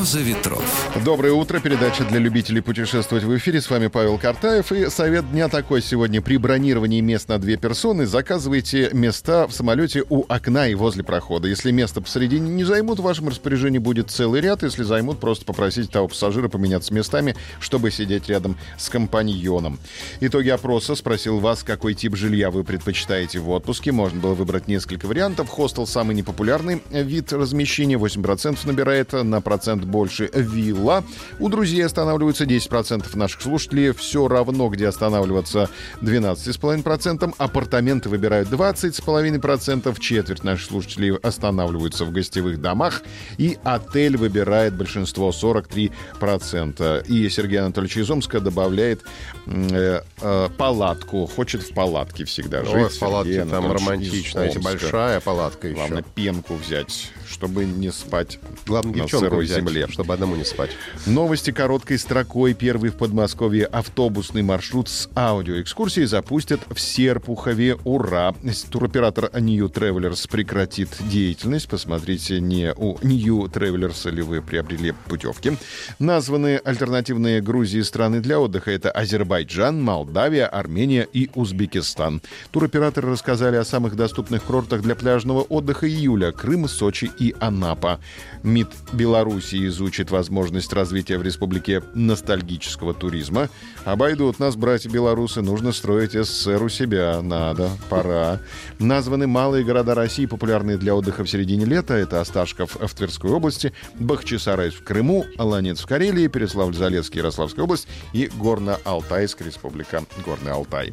«Роза ветров». Доброе утро. Передача для любителей путешествовать в эфире. С вами Павел Картаев. И совет дня такой сегодня. При бронировании мест на две персоны заказывайте места в самолете у окна и возле прохода. Если место посередине не займут, в вашем распоряжении будет целый ряд. Если займут, просто попросите того пассажира поменяться местами, чтобы сидеть рядом с компаньоном. Итоги опроса спросил вас, какой тип жилья вы предпочитаете в отпуске. Можно было выбрать несколько вариантов. Хостел самый непопулярный вид размещения. 8% набирает на процент больше вилла. У друзей останавливаются 10% наших слушателей. Все равно, где останавливаться 12,5%. Апартаменты выбирают 20,5%. Четверть наших слушателей останавливаются в гостевых домах. И отель выбирает большинство 43%. И Сергей Анатольевич из Омска добавляет э, э, палатку. Хочет в палатке всегда жить. О, в палатке там романтично. большая палатка еще. Главное, пенку взять, чтобы не спать Главное, на сырой взять, земле. Чтобы одному не спать. Новости короткой строкой. Первый в Подмосковье автобусный маршрут с аудиоэкскурсией запустят в Серпухове. Ура! Туроператор New Travelers прекратит деятельность. Посмотрите, не у New Travelers ли вы приобрели путевки. Названы альтернативные Грузии страны для отдыха. Это Азербайджан, Молдавия, Армения и Узбекистан. Туроператоры рассказали о самых доступных курортах для пляжного отдыха июля. Крым, Сочи и Анапа. МИД Беларуси изучит возможность развития в республике ностальгического туризма. Обойдут нас, братья-белорусы, нужно строить СССР у себя. Надо, пора. Названы малые города России, популярные для отдыха в середине лета. Это Осташков в Тверской области, Бахчисарай в Крыму, Олонец в Карелии, Переславль-Залесский, Ярославская область и Горно-Алтайская республика, Горный Алтай.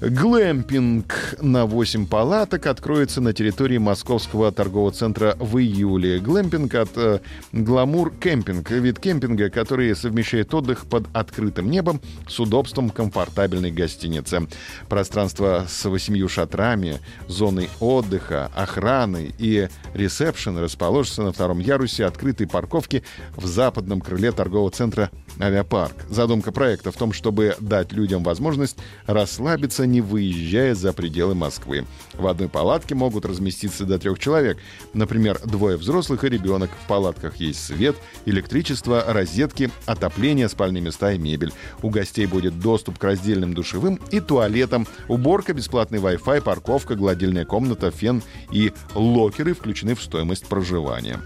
Глэмпинг на 8 палаток откроется на территории Московского торгового центра в июле. Глэмпинг от э, glamour camping. Вид кемпинга, который совмещает отдых под открытым небом с удобством комфортабельной гостиницы. Пространство с восемью шатрами, зоной отдыха, охраны и ресепшн расположится на втором ярусе открытой парковки в западном крыле торгового центра «Авиапарк». Задумка проекта в том, чтобы дать людям возможность расслабиться, не выезжая за пределы Москвы. В одной палатке могут разместиться до трех человек. Например, двое взрослых и ребенок. В палатках есть свет, электричество, розетки, отопление, спальные места и мебель. У гостей будет доступ к раздельным душевым и туалетам, уборка, бесплатный Wi-Fi, парковка, гладильная комната, фен и локеры включены в стоимость проживания.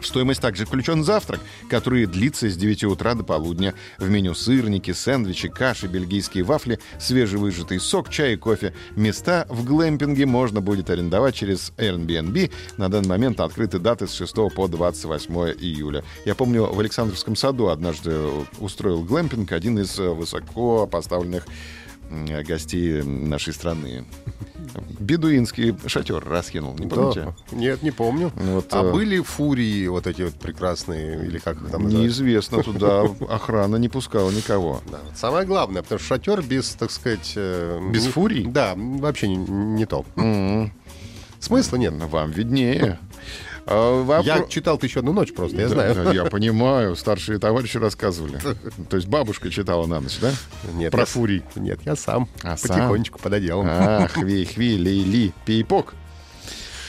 В стоимость также включен завтрак, который длится с 9 утра до полудня. В меню сырники, сэндвичи, каши, бельгийские вафли, свежевыжатый сок, чай и кофе. Места в глэмпинге можно будет арендовать через Airbnb. На данный момент открыты даты с 6 по 28 июля. Я помню, в Александровском саду однажды устроил глэмпинг один из высоко поставленных гостей нашей страны. Бедуинский шатер раскинул, не помните? Да. Нет, не помню. Вот, а э, были фурии вот эти вот прекрасные, или как их там называют? Неизвестно, туда охрана не пускала никого. Да. Самое главное, потому что шатер без, так сказать... э, Без не- фурий? Да, вообще не, не то. М, Смысла нет. Вам виднее. А, вопро- Я читал-то еще одну ночь просто, я Да, знаю. да, Я понимаю, старшие товарищи рассказывали. То есть бабушка читала на ночь, да? Нет, Про я- фурий. Нет, я сам. А, сам? потихонечку пододелал. А, хви, хви, ли, ли, пейпок.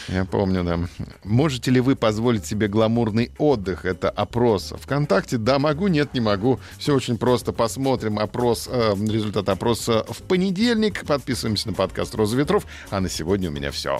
Я помню, да. Можете ли вы позволить себе гламурный отдых? Это опрос. Вконтакте, да, могу, нет, не могу. Все очень просто. Посмотрим опрос, э, результат опроса в понедельник. Подписываемся на подкаст «Роза ветров». А на сегодня у меня все.